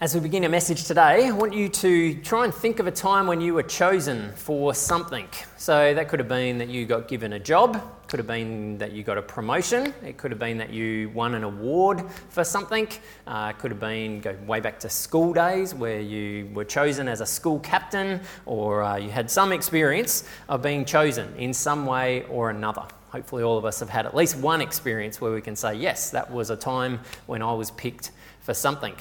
As we begin our message today, I want you to try and think of a time when you were chosen for something. So that could have been that you got given a job, could have been that you got a promotion, it could have been that you won an award for something, uh, it could have been go way back to school days where you were chosen as a school captain, or uh, you had some experience of being chosen in some way or another. Hopefully, all of us have had at least one experience where we can say, Yes, that was a time when I was picked for something.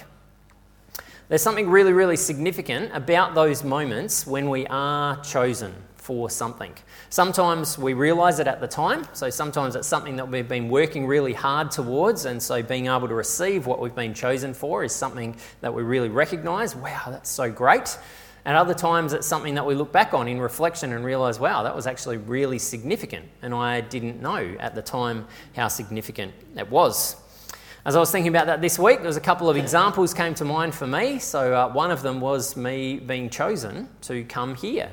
There's something really, really significant about those moments when we are chosen for something. Sometimes we realise it at the time, so sometimes it's something that we've been working really hard towards, and so being able to receive what we've been chosen for is something that we really recognise. Wow, that's so great. And other times it's something that we look back on in reflection and realise, wow, that was actually really significant, and I didn't know at the time how significant it was. As I was thinking about that this week, there was a couple of examples came to mind for me. So uh, one of them was me being chosen to come here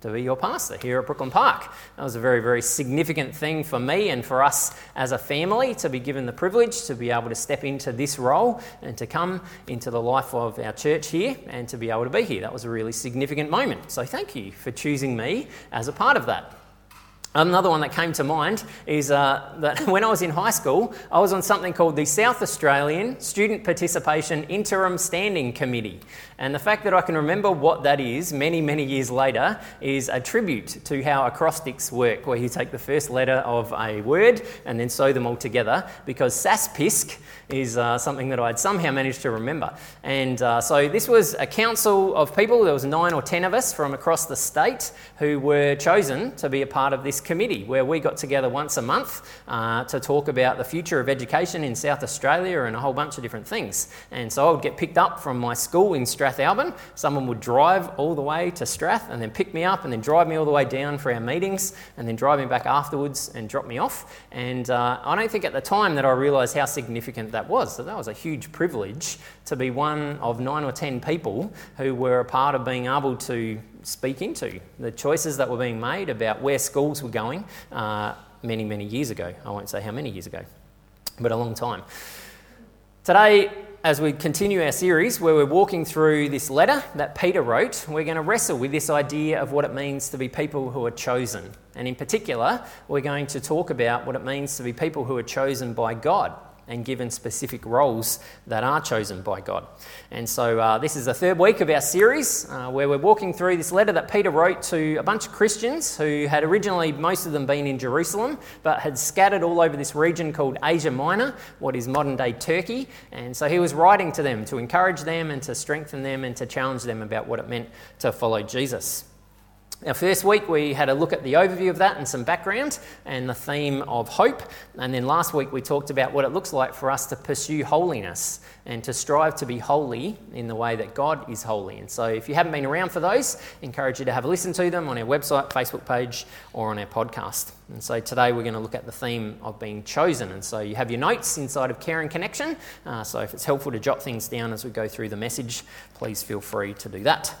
to be your pastor here at Brooklyn Park. That was a very, very significant thing for me and for us as a family to be given the privilege to be able to step into this role and to come into the life of our church here and to be able to be here. That was a really significant moment. So thank you for choosing me as a part of that. Another one that came to mind is uh, that when I was in high school, I was on something called the South Australian Student Participation Interim Standing Committee. And the fact that I can remember what that is many, many years later is a tribute to how acrostics work, where you take the first letter of a word and then sew them all together, because SASPISC is uh, something that I'd somehow managed to remember. And uh, so this was a council of people, there was nine or ten of us from across the state who were chosen to be a part of this committee where we got together once a month uh, to talk about the future of education in South Australia and a whole bunch of different things. And so I would get picked up from my school in Strathalbyn. Someone would drive all the way to Strath and then pick me up and then drive me all the way down for our meetings and then drive me back afterwards and drop me off. And uh, I don't think at the time that I realised how significant that was. So that was a huge privilege to be one of nine or ten people who were a part of being able to speak into the choices that were being made about where schools were going uh, many, many years ago. I won't say how many years ago, but a long time. Today, as we continue our series where we're walking through this letter that Peter wrote, we're going to wrestle with this idea of what it means to be people who are chosen. And in particular, we're going to talk about what it means to be people who are chosen by God and given specific roles that are chosen by God. And so, uh, this is the third week of our series uh, where we're walking through this letter that Peter wrote to a bunch of Christians who had originally, most of them, been in Jerusalem, but had scattered all over this region called Asia Minor, what is modern day Turkey. And so, he was writing to them to encourage them and to strengthen them and to challenge them about what it meant to follow Jesus. Our first week, we had a look at the overview of that and some background and the theme of hope. And then last week, we talked about what it looks like for us to pursue holiness and to strive to be holy in the way that God is holy. And so, if you haven't been around for those, I encourage you to have a listen to them on our website, Facebook page, or on our podcast. And so, today we're going to look at the theme of being chosen. And so, you have your notes inside of Care and Connection. Uh, so, if it's helpful to jot things down as we go through the message, please feel free to do that.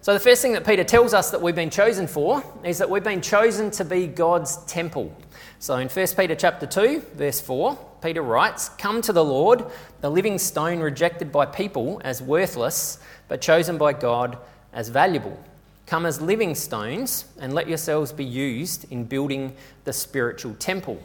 So, the first thing that Peter tells us that we've been chosen for is that we've been chosen to be God's temple. So, in 1 Peter chapter 2, verse 4, Peter writes, Come to the Lord, the living stone rejected by people as worthless, but chosen by God as valuable. Come as living stones and let yourselves be used in building the spiritual temple.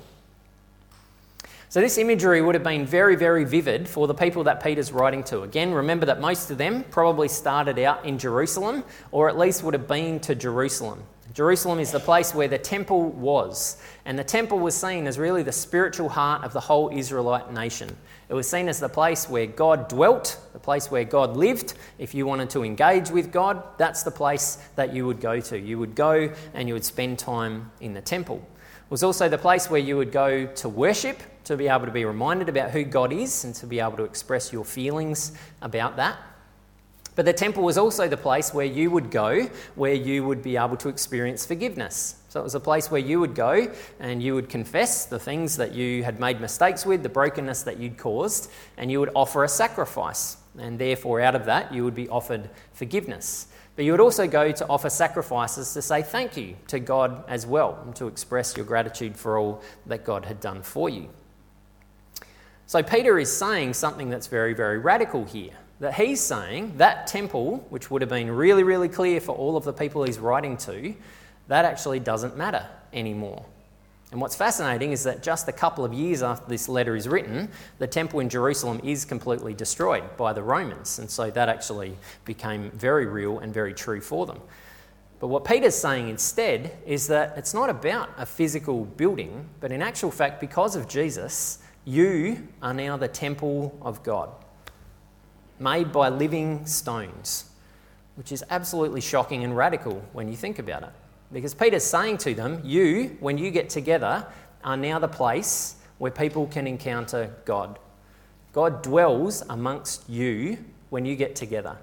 So, this imagery would have been very, very vivid for the people that Peter's writing to. Again, remember that most of them probably started out in Jerusalem, or at least would have been to Jerusalem. Jerusalem is the place where the temple was, and the temple was seen as really the spiritual heart of the whole Israelite nation. It was seen as the place where God dwelt, the place where God lived. If you wanted to engage with God, that's the place that you would go to. You would go and you would spend time in the temple. It was also the place where you would go to worship to be able to be reminded about who God is and to be able to express your feelings about that. But the temple was also the place where you would go, where you would be able to experience forgiveness. So it was a place where you would go and you would confess the things that you had made mistakes with, the brokenness that you'd caused, and you would offer a sacrifice. And therefore, out of that, you would be offered forgiveness. But you would also go to offer sacrifices to say thank you to God as well, and to express your gratitude for all that God had done for you. So Peter is saying something that's very, very radical here. That he's saying that temple, which would have been really, really clear for all of the people he's writing to, that actually doesn't matter anymore. And what's fascinating is that just a couple of years after this letter is written, the temple in Jerusalem is completely destroyed by the Romans. And so that actually became very real and very true for them. But what Peter's saying instead is that it's not about a physical building, but in actual fact, because of Jesus, you are now the temple of God, made by living stones, which is absolutely shocking and radical when you think about it. Because Peter's saying to them, You, when you get together, are now the place where people can encounter God. God dwells amongst you when you get together.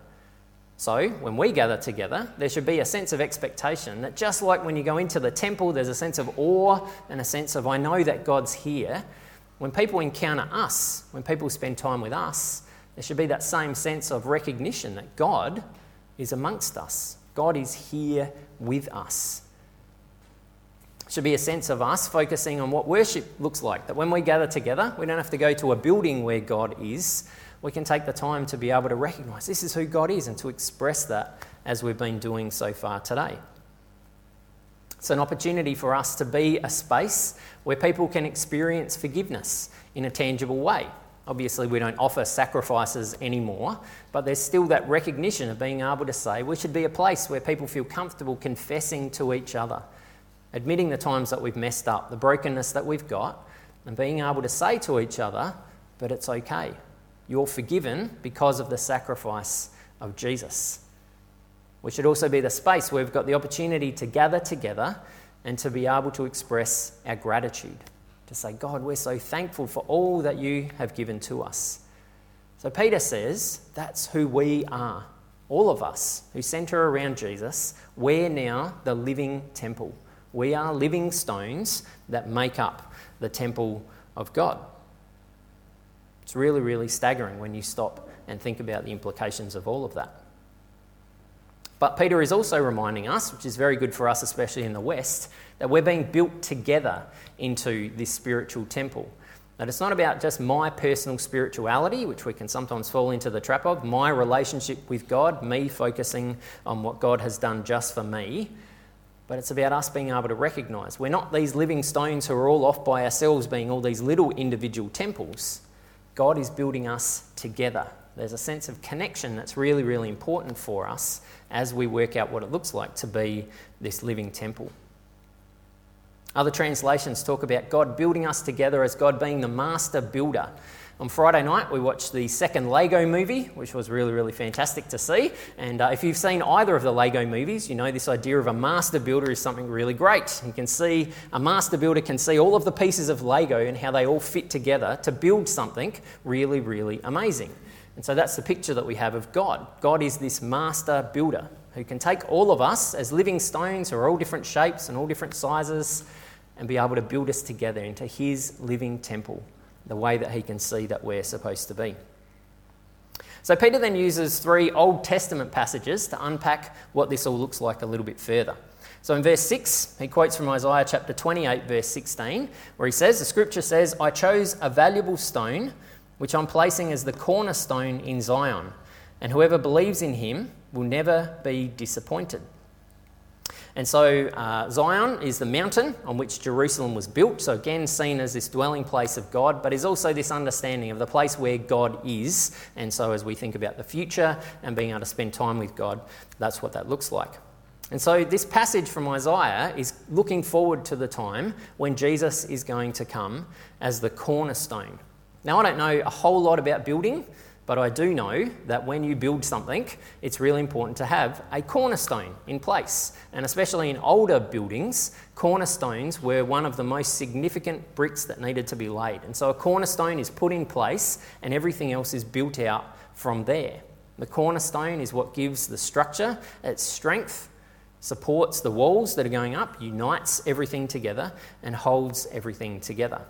So, when we gather together, there should be a sense of expectation that just like when you go into the temple, there's a sense of awe and a sense of, I know that God's here. When people encounter us, when people spend time with us, there should be that same sense of recognition that God is amongst us. God is here with us. Should be a sense of us focusing on what worship looks like. That when we gather together, we don't have to go to a building where God is. We can take the time to be able to recognize this is who God is and to express that as we've been doing so far today. It's an opportunity for us to be a space where people can experience forgiveness in a tangible way. Obviously, we don't offer sacrifices anymore, but there's still that recognition of being able to say we should be a place where people feel comfortable confessing to each other, admitting the times that we've messed up, the brokenness that we've got, and being able to say to each other, but it's okay. You're forgiven because of the sacrifice of Jesus. We should also be the space where we've got the opportunity to gather together and to be able to express our gratitude to say, God, we're so thankful for all that you have given to us. So Peter says that's who we are. All of us who centre around Jesus, we're now the living temple. We are living stones that make up the temple of God. It's really, really staggering when you stop and think about the implications of all of that. But Peter is also reminding us, which is very good for us, especially in the West, that we're being built together into this spiritual temple. That it's not about just my personal spirituality, which we can sometimes fall into the trap of, my relationship with God, me focusing on what God has done just for me, but it's about us being able to recognize we're not these living stones who are all off by ourselves, being all these little individual temples. God is building us together. There's a sense of connection that's really, really important for us as we work out what it looks like to be this living temple. Other translations talk about God building us together as God being the master builder. On Friday night, we watched the second Lego movie, which was really, really fantastic to see. And uh, if you've seen either of the Lego movies, you know this idea of a master builder is something really great. You can see a master builder can see all of the pieces of Lego and how they all fit together to build something really, really amazing. And so that's the picture that we have of God. God is this master builder who can take all of us as living stones who are all different shapes and all different sizes and be able to build us together into his living temple, the way that he can see that we're supposed to be. So Peter then uses three Old Testament passages to unpack what this all looks like a little bit further. So in verse 6, he quotes from Isaiah chapter 28, verse 16, where he says, The scripture says, I chose a valuable stone which I'm placing as the cornerstone in Zion, and whoever believes in him will never be disappointed. And so, uh, Zion is the mountain on which Jerusalem was built, so again, seen as this dwelling place of God, but is also this understanding of the place where God is. And so, as we think about the future and being able to spend time with God, that's what that looks like. And so, this passage from Isaiah is looking forward to the time when Jesus is going to come as the cornerstone now, I don't know a whole lot about building, but I do know that when you build something, it's really important to have a cornerstone in place. And especially in older buildings, cornerstones were one of the most significant bricks that needed to be laid. And so a cornerstone is put in place and everything else is built out from there. The cornerstone is what gives the structure its strength, supports the walls that are going up, unites everything together, and holds everything together.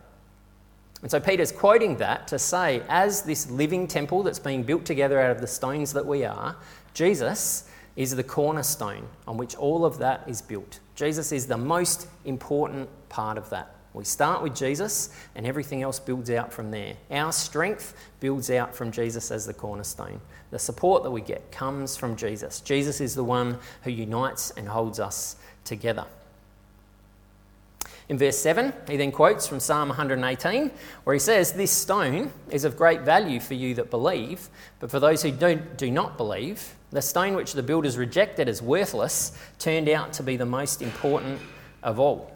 And so Peter's quoting that to say, as this living temple that's being built together out of the stones that we are, Jesus is the cornerstone on which all of that is built. Jesus is the most important part of that. We start with Jesus, and everything else builds out from there. Our strength builds out from Jesus as the cornerstone. The support that we get comes from Jesus. Jesus is the one who unites and holds us together. In verse 7, he then quotes from Psalm 118, where he says, This stone is of great value for you that believe, but for those who do, do not believe, the stone which the builders rejected as worthless turned out to be the most important of all.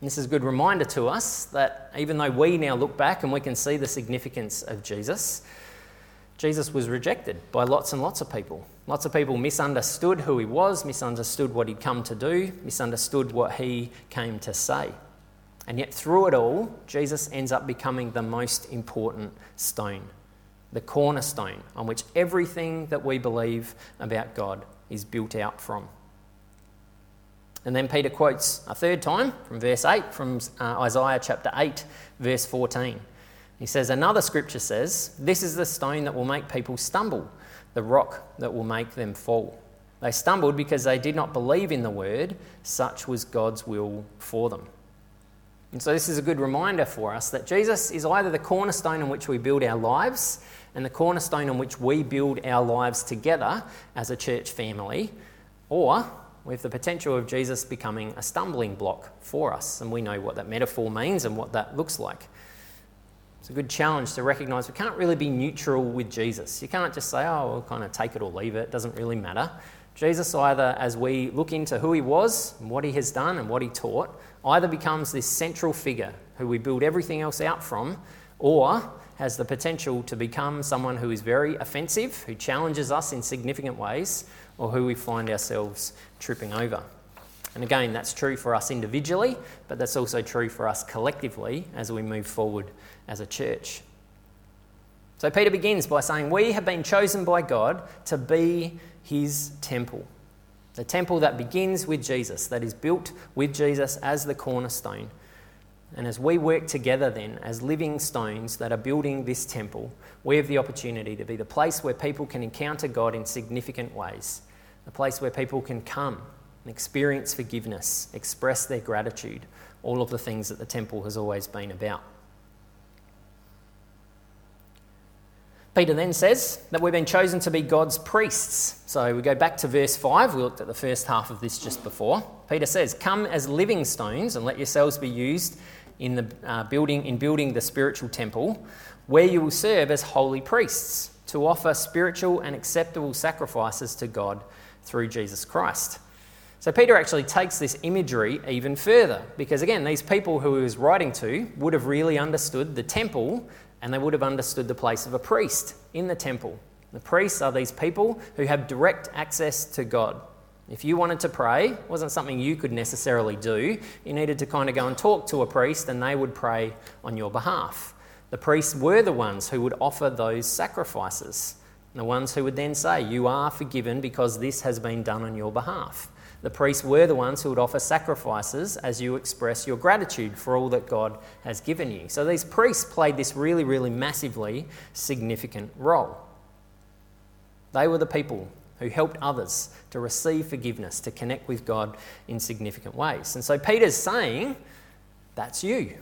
And this is a good reminder to us that even though we now look back and we can see the significance of Jesus, Jesus was rejected by lots and lots of people. Lots of people misunderstood who he was, misunderstood what he'd come to do, misunderstood what he came to say. And yet, through it all, Jesus ends up becoming the most important stone, the cornerstone on which everything that we believe about God is built out from. And then Peter quotes a third time from verse 8 from uh, Isaiah chapter 8, verse 14. He says, Another scripture says, This is the stone that will make people stumble, the rock that will make them fall. They stumbled because they did not believe in the word, such was God's will for them. And so, this is a good reminder for us that Jesus is either the cornerstone on which we build our lives and the cornerstone on which we build our lives together as a church family, or with the potential of Jesus becoming a stumbling block for us. And we know what that metaphor means and what that looks like. It's a good challenge to recognize we can't really be neutral with Jesus. You can't just say, oh, we'll kind of take it or leave it, it doesn't really matter. Jesus, either as we look into who he was and what he has done and what he taught, either becomes this central figure who we build everything else out from, or has the potential to become someone who is very offensive, who challenges us in significant ways, or who we find ourselves tripping over. And again, that's true for us individually, but that's also true for us collectively as we move forward as a church. So Peter begins by saying, We have been chosen by God to be his temple. The temple that begins with Jesus, that is built with Jesus as the cornerstone. And as we work together then as living stones that are building this temple, we have the opportunity to be the place where people can encounter God in significant ways, a place where people can come and experience forgiveness, express their gratitude, all of the things that the temple has always been about. Peter then says that we've been chosen to be God's priests. So we go back to verse 5. We looked at the first half of this just before. Peter says, Come as living stones and let yourselves be used in, the, uh, building, in building the spiritual temple, where you will serve as holy priests to offer spiritual and acceptable sacrifices to God through Jesus Christ. So Peter actually takes this imagery even further because, again, these people who he was writing to would have really understood the temple and they would have understood the place of a priest in the temple. The priests are these people who have direct access to God. If you wanted to pray, it wasn't something you could necessarily do. You needed to kind of go and talk to a priest and they would pray on your behalf. The priests were the ones who would offer those sacrifices, the ones who would then say, You are forgiven because this has been done on your behalf. The priests were the ones who would offer sacrifices as you express your gratitude for all that God has given you. So these priests played this really, really massively significant role. They were the people who helped others to receive forgiveness, to connect with God in significant ways. And so Peter's saying, That's you.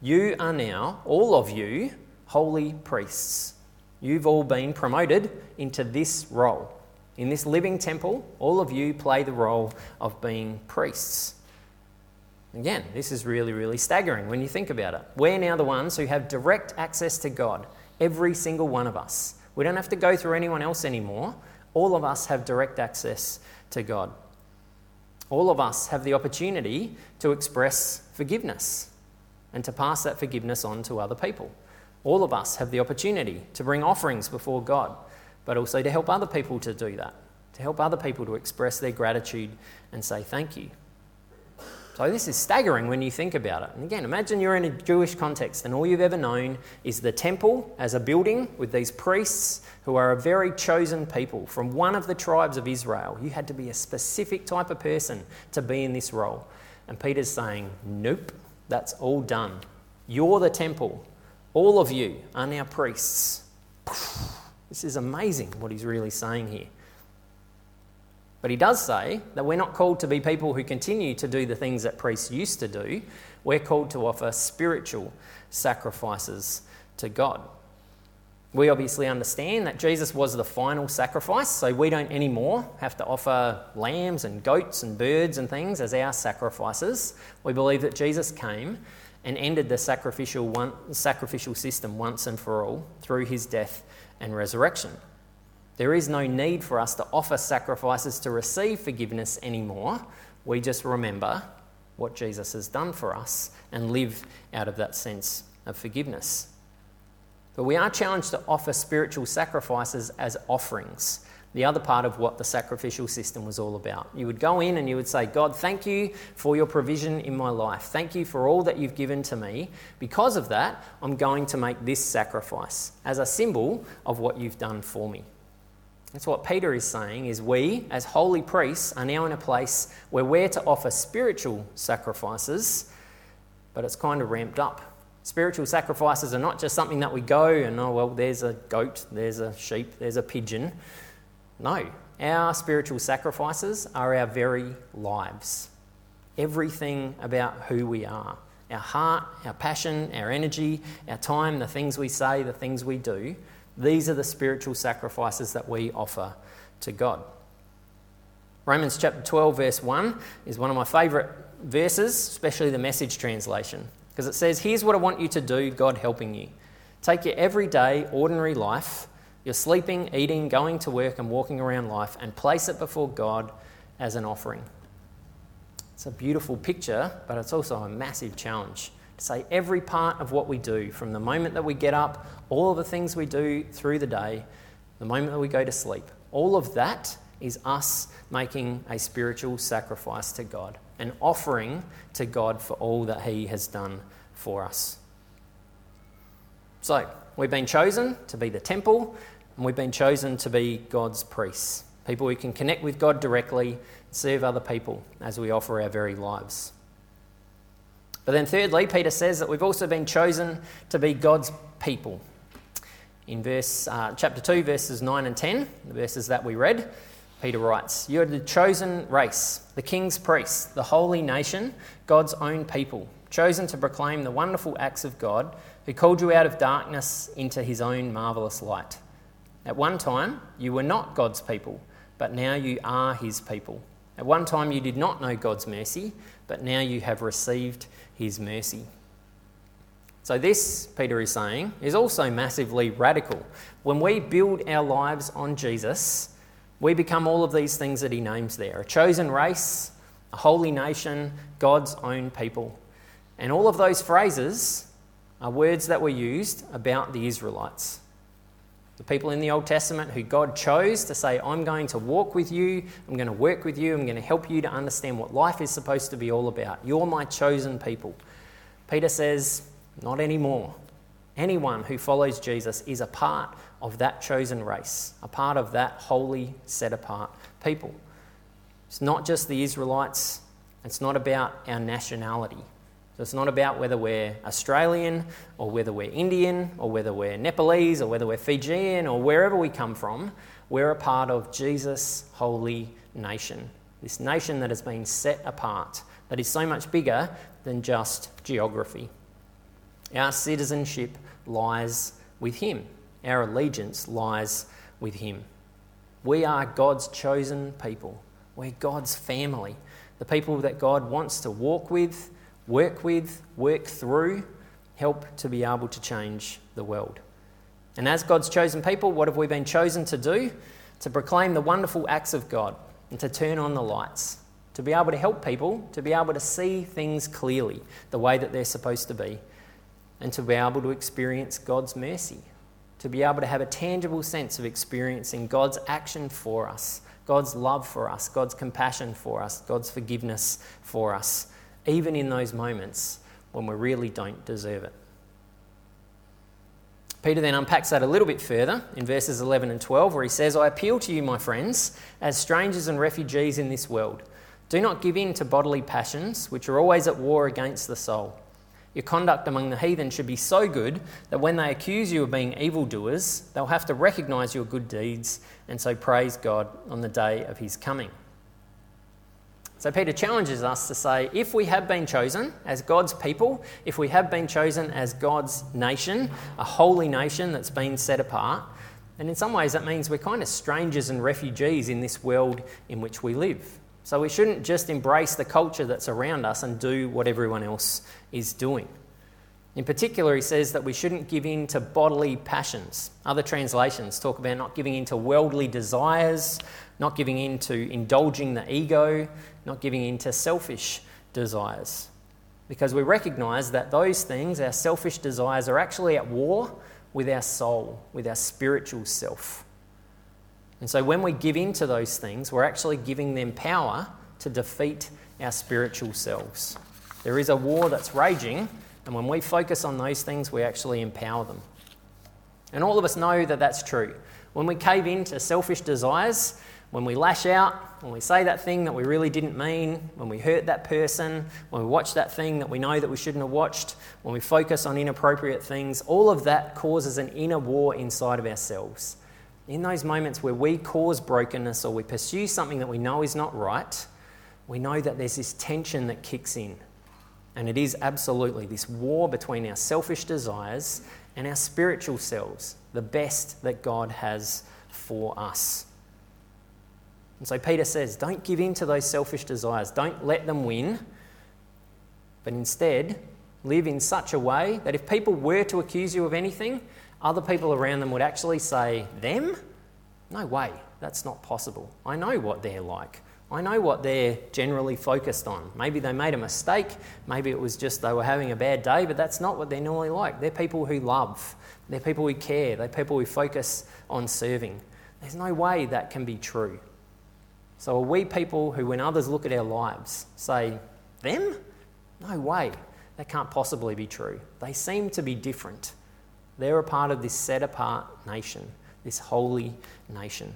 You are now, all of you, holy priests. You've all been promoted into this role. In this living temple, all of you play the role of being priests. Again, this is really, really staggering when you think about it. We're now the ones who have direct access to God, every single one of us. We don't have to go through anyone else anymore. All of us have direct access to God. All of us have the opportunity to express forgiveness and to pass that forgiveness on to other people. All of us have the opportunity to bring offerings before God but also to help other people to do that, to help other people to express their gratitude and say thank you. So, this is staggering when you think about it. And again, imagine you're in a Jewish context and all you've ever known is the temple as a building with these priests who are a very chosen people from one of the tribes of Israel. You had to be a specific type of person to be in this role. And Peter's saying, Nope, that's all done. You're the temple. All of you are now priests. This is amazing what he's really saying here. But he does say that we're not called to be people who continue to do the things that priests used to do. We're called to offer spiritual sacrifices to God. We obviously understand that Jesus was the final sacrifice, so we don't anymore have to offer lambs and goats and birds and things as our sacrifices. We believe that Jesus came and ended the sacrificial, one, sacrificial system once and for all through his death and resurrection. There is no need for us to offer sacrifices to receive forgiveness anymore. We just remember what Jesus has done for us and live out of that sense of forgiveness. But we are challenged to offer spiritual sacrifices as offerings. The other part of what the sacrificial system was all about. You would go in and you would say, God, thank you for your provision in my life. Thank you for all that you've given to me. Because of that, I'm going to make this sacrifice as a symbol of what you've done for me. That's what Peter is saying is we as holy priests are now in a place where we're to offer spiritual sacrifices, but it's kind of ramped up Spiritual sacrifices are not just something that we go and, oh, well, there's a goat, there's a sheep, there's a pigeon. No, our spiritual sacrifices are our very lives. Everything about who we are our heart, our passion, our energy, our time, the things we say, the things we do these are the spiritual sacrifices that we offer to God. Romans chapter 12, verse 1 is one of my favourite verses, especially the message translation. Because it says, Here's what I want you to do, God helping you. Take your everyday, ordinary life, your sleeping, eating, going to work, and walking around life, and place it before God as an offering. It's a beautiful picture, but it's also a massive challenge to say every part of what we do, from the moment that we get up, all of the things we do through the day, the moment that we go to sleep, all of that is us making a spiritual sacrifice to God an offering to God for all that He has done for us. So, we've been chosen to be the temple, and we've been chosen to be God's priests, people who can connect with God directly, serve other people as we offer our very lives. But then, thirdly, Peter says that we've also been chosen to be God's people. In verse, uh, chapter 2, verses 9 and 10, the verses that we read, Peter writes, You are the chosen race, the king's priests, the holy nation, God's own people, chosen to proclaim the wonderful acts of God, who called you out of darkness into his own marvellous light. At one time, you were not God's people, but now you are his people. At one time, you did not know God's mercy, but now you have received his mercy. So, this, Peter is saying, is also massively radical. When we build our lives on Jesus, we become all of these things that he names there a chosen race, a holy nation, God's own people. And all of those phrases are words that were used about the Israelites. The people in the Old Testament who God chose to say, I'm going to walk with you, I'm going to work with you, I'm going to help you to understand what life is supposed to be all about. You're my chosen people. Peter says, Not anymore. Anyone who follows Jesus is a part of that chosen race, a part of that holy, set apart people. It's not just the Israelites, it's not about our nationality. So it's not about whether we're Australian or whether we're Indian or whether we're Nepalese or whether we're Fijian or wherever we come from. We're a part of Jesus' holy nation. This nation that has been set apart, that is so much bigger than just geography. Our citizenship lies with Him our allegiance lies with Him. We are God's chosen people. We're God's family, the people that God wants to walk with, work with, work through, help to be able to change the world. And as God's chosen people, what have we been chosen to do? To proclaim the wonderful acts of God and to turn on the lights, to be able to help people, to be able to see things clearly the way that they're supposed to be, and to be able to experience God's mercy to be able to have a tangible sense of experiencing God's action for us, God's love for us, God's compassion for us, God's forgiveness for us, even in those moments when we really don't deserve it. Peter then unpacks that a little bit further in verses 11 and 12, where he says, I appeal to you, my friends, as strangers and refugees in this world. Do not give in to bodily passions, which are always at war against the soul. Your conduct among the heathen should be so good that when they accuse you of being evildoers, they'll have to recognize your good deeds and so praise God on the day of his coming. So Peter challenges us to say if we have been chosen as God's people, if we have been chosen as God's nation, a holy nation that's been set apart, and in some ways that means we're kind of strangers and refugees in this world in which we live. So we shouldn't just embrace the culture that's around us and do what everyone else is doing. In particular, he says that we shouldn't give in to bodily passions. Other translations talk about not giving in to worldly desires, not giving in to indulging the ego, not giving in to selfish desires. Because we recognize that those things, our selfish desires, are actually at war with our soul, with our spiritual self. And so when we give in to those things, we're actually giving them power to defeat our spiritual selves. There is a war that's raging, and when we focus on those things, we actually empower them. And all of us know that that's true. When we cave into selfish desires, when we lash out, when we say that thing that we really didn't mean, when we hurt that person, when we watch that thing that we know that we shouldn't have watched, when we focus on inappropriate things, all of that causes an inner war inside of ourselves. In those moments where we cause brokenness or we pursue something that we know is not right, we know that there's this tension that kicks in. And it is absolutely this war between our selfish desires and our spiritual selves, the best that God has for us. And so Peter says, don't give in to those selfish desires, don't let them win, but instead live in such a way that if people were to accuse you of anything, other people around them would actually say, Them? No way, that's not possible. I know what they're like. I know what they're generally focused on. Maybe they made a mistake, maybe it was just they were having a bad day, but that's not what they're normally like. They're people who love, they're people who care, they're people who focus on serving. There's no way that can be true. So, are we people who, when others look at our lives, say, Them? No way. That can't possibly be true. They seem to be different. They're a part of this set apart nation, this holy nation.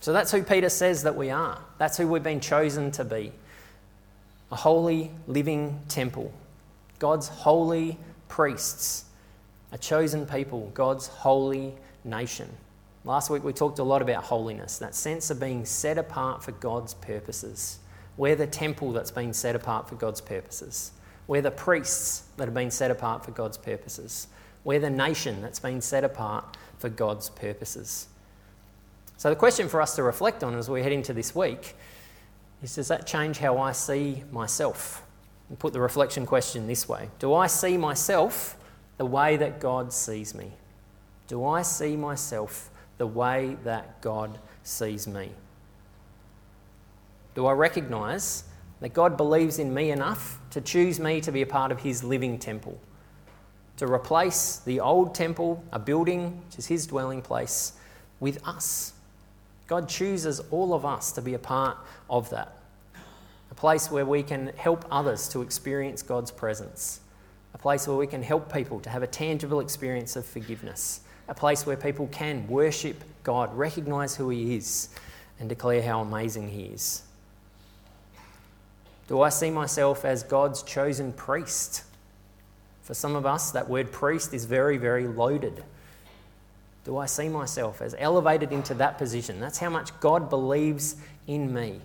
So that's who Peter says that we are. That's who we've been chosen to be a holy, living temple, God's holy priests, a chosen people, God's holy nation. Last week we talked a lot about holiness, that sense of being set apart for God's purposes. We're the temple that's been set apart for God's purposes. We're the priests that have been set apart for God's purposes. We're the nation that's been set apart for God's purposes. So, the question for us to reflect on as we head into this week is Does that change how I see myself? And put the reflection question this way Do I see myself the way that God sees me? Do I see myself the way that God sees me? Do I recognise that God believes in me enough to choose me to be a part of His living temple? To replace the old temple, a building, which is His dwelling place, with us. God chooses all of us to be a part of that. A place where we can help others to experience God's presence. A place where we can help people to have a tangible experience of forgiveness a place where people can worship God, recognize who He is, and declare how amazing He is. Do I see myself as God's chosen priest? For some of us, that word priest is very, very loaded. Do I see myself as elevated into that position? That's how much God believes in me.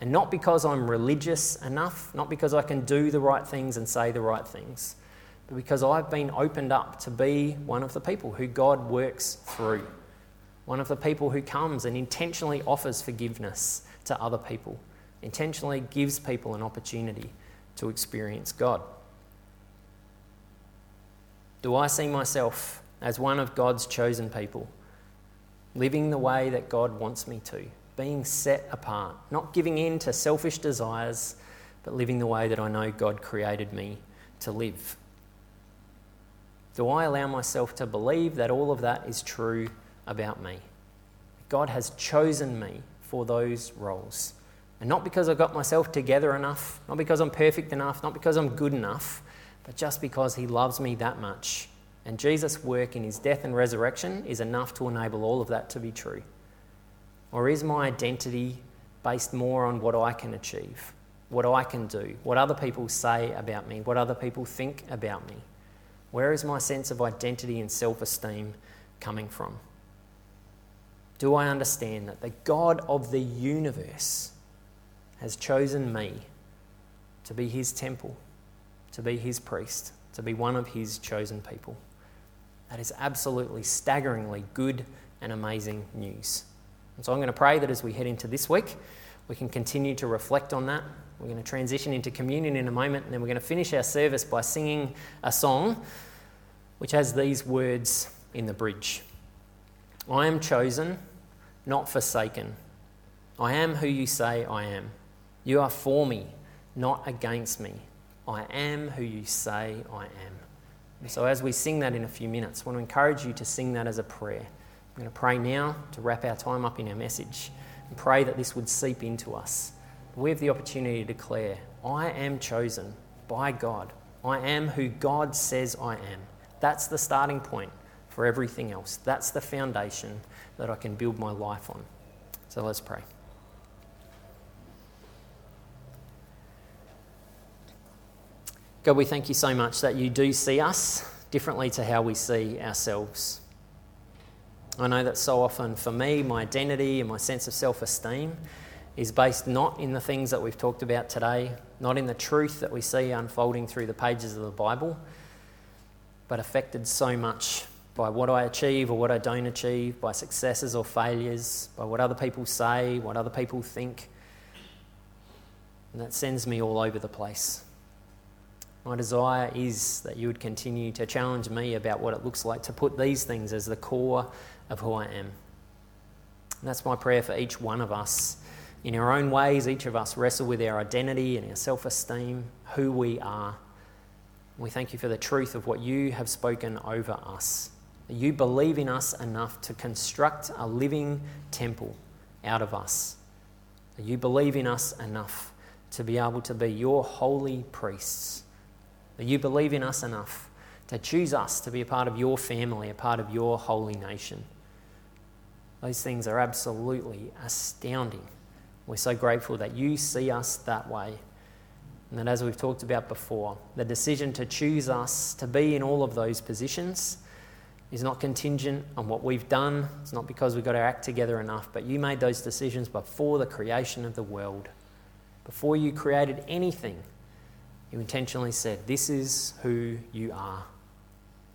And not because I'm religious enough, not because I can do the right things and say the right things, because I've been opened up to be one of the people who God works through, one of the people who comes and intentionally offers forgiveness to other people, intentionally gives people an opportunity to experience God. Do I see myself as one of God's chosen people, living the way that God wants me to, being set apart, not giving in to selfish desires, but living the way that I know God created me to live? Do I allow myself to believe that all of that is true about me? God has chosen me for those roles. And not because I've got myself together enough, not because I'm perfect enough, not because I'm good enough, but just because He loves me that much. And Jesus' work in His death and resurrection is enough to enable all of that to be true. Or is my identity based more on what I can achieve, what I can do, what other people say about me, what other people think about me? Where is my sense of identity and self esteem coming from? Do I understand that the God of the universe has chosen me to be his temple, to be his priest, to be one of his chosen people. That is absolutely staggeringly good and amazing news. And so I'm going to pray that as we head into this week, we can continue to reflect on that. We're going to transition into communion in a moment, and then we're going to finish our service by singing a song which has these words in the bridge I am chosen, not forsaken. I am who you say I am. You are for me, not against me. I am who you say I am. So, as we sing that in a few minutes, I want to encourage you to sing that as a prayer. I'm going to pray now to wrap our time up in our message and pray that this would seep into us. We have the opportunity to declare, I am chosen by God. I am who God says I am. That's the starting point for everything else. That's the foundation that I can build my life on. So let's pray. God, we thank you so much that you do see us differently to how we see ourselves. I know that so often for me, my identity and my sense of self esteem is based not in the things that we've talked about today, not in the truth that we see unfolding through the pages of the Bible, but affected so much by what I achieve or what I don't achieve, by successes or failures, by what other people say, what other people think. And that sends me all over the place. My desire is that you would continue to challenge me about what it looks like to put these things as the core of who I am. And that's my prayer for each one of us. In our own ways, each of us wrestle with our identity and our self esteem, who we are. We thank you for the truth of what you have spoken over us. You believe in us enough to construct a living temple out of us. You believe in us enough to be able to be your holy priests you believe in us enough to choose us to be a part of your family, a part of your holy nation. Those things are absolutely astounding. We're so grateful that you see us that way. And that, as we've talked about before, the decision to choose us to be in all of those positions is not contingent on what we've done. It's not because we've got our act together enough, but you made those decisions before the creation of the world. Before you created anything, you intentionally said, This is who you are.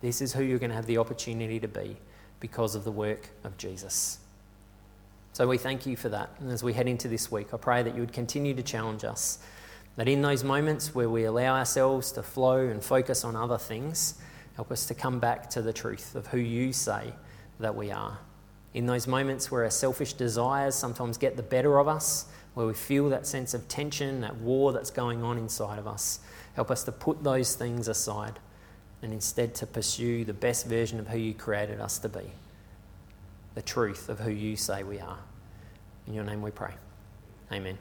This is who you're going to have the opportunity to be because of the work of Jesus. So we thank you for that. And as we head into this week, I pray that you would continue to challenge us. That in those moments where we allow ourselves to flow and focus on other things, help us to come back to the truth of who you say that we are. In those moments where our selfish desires sometimes get the better of us, where we feel that sense of tension, that war that's going on inside of us. Help us to put those things aside and instead to pursue the best version of who you created us to be the truth of who you say we are. In your name we pray. Amen.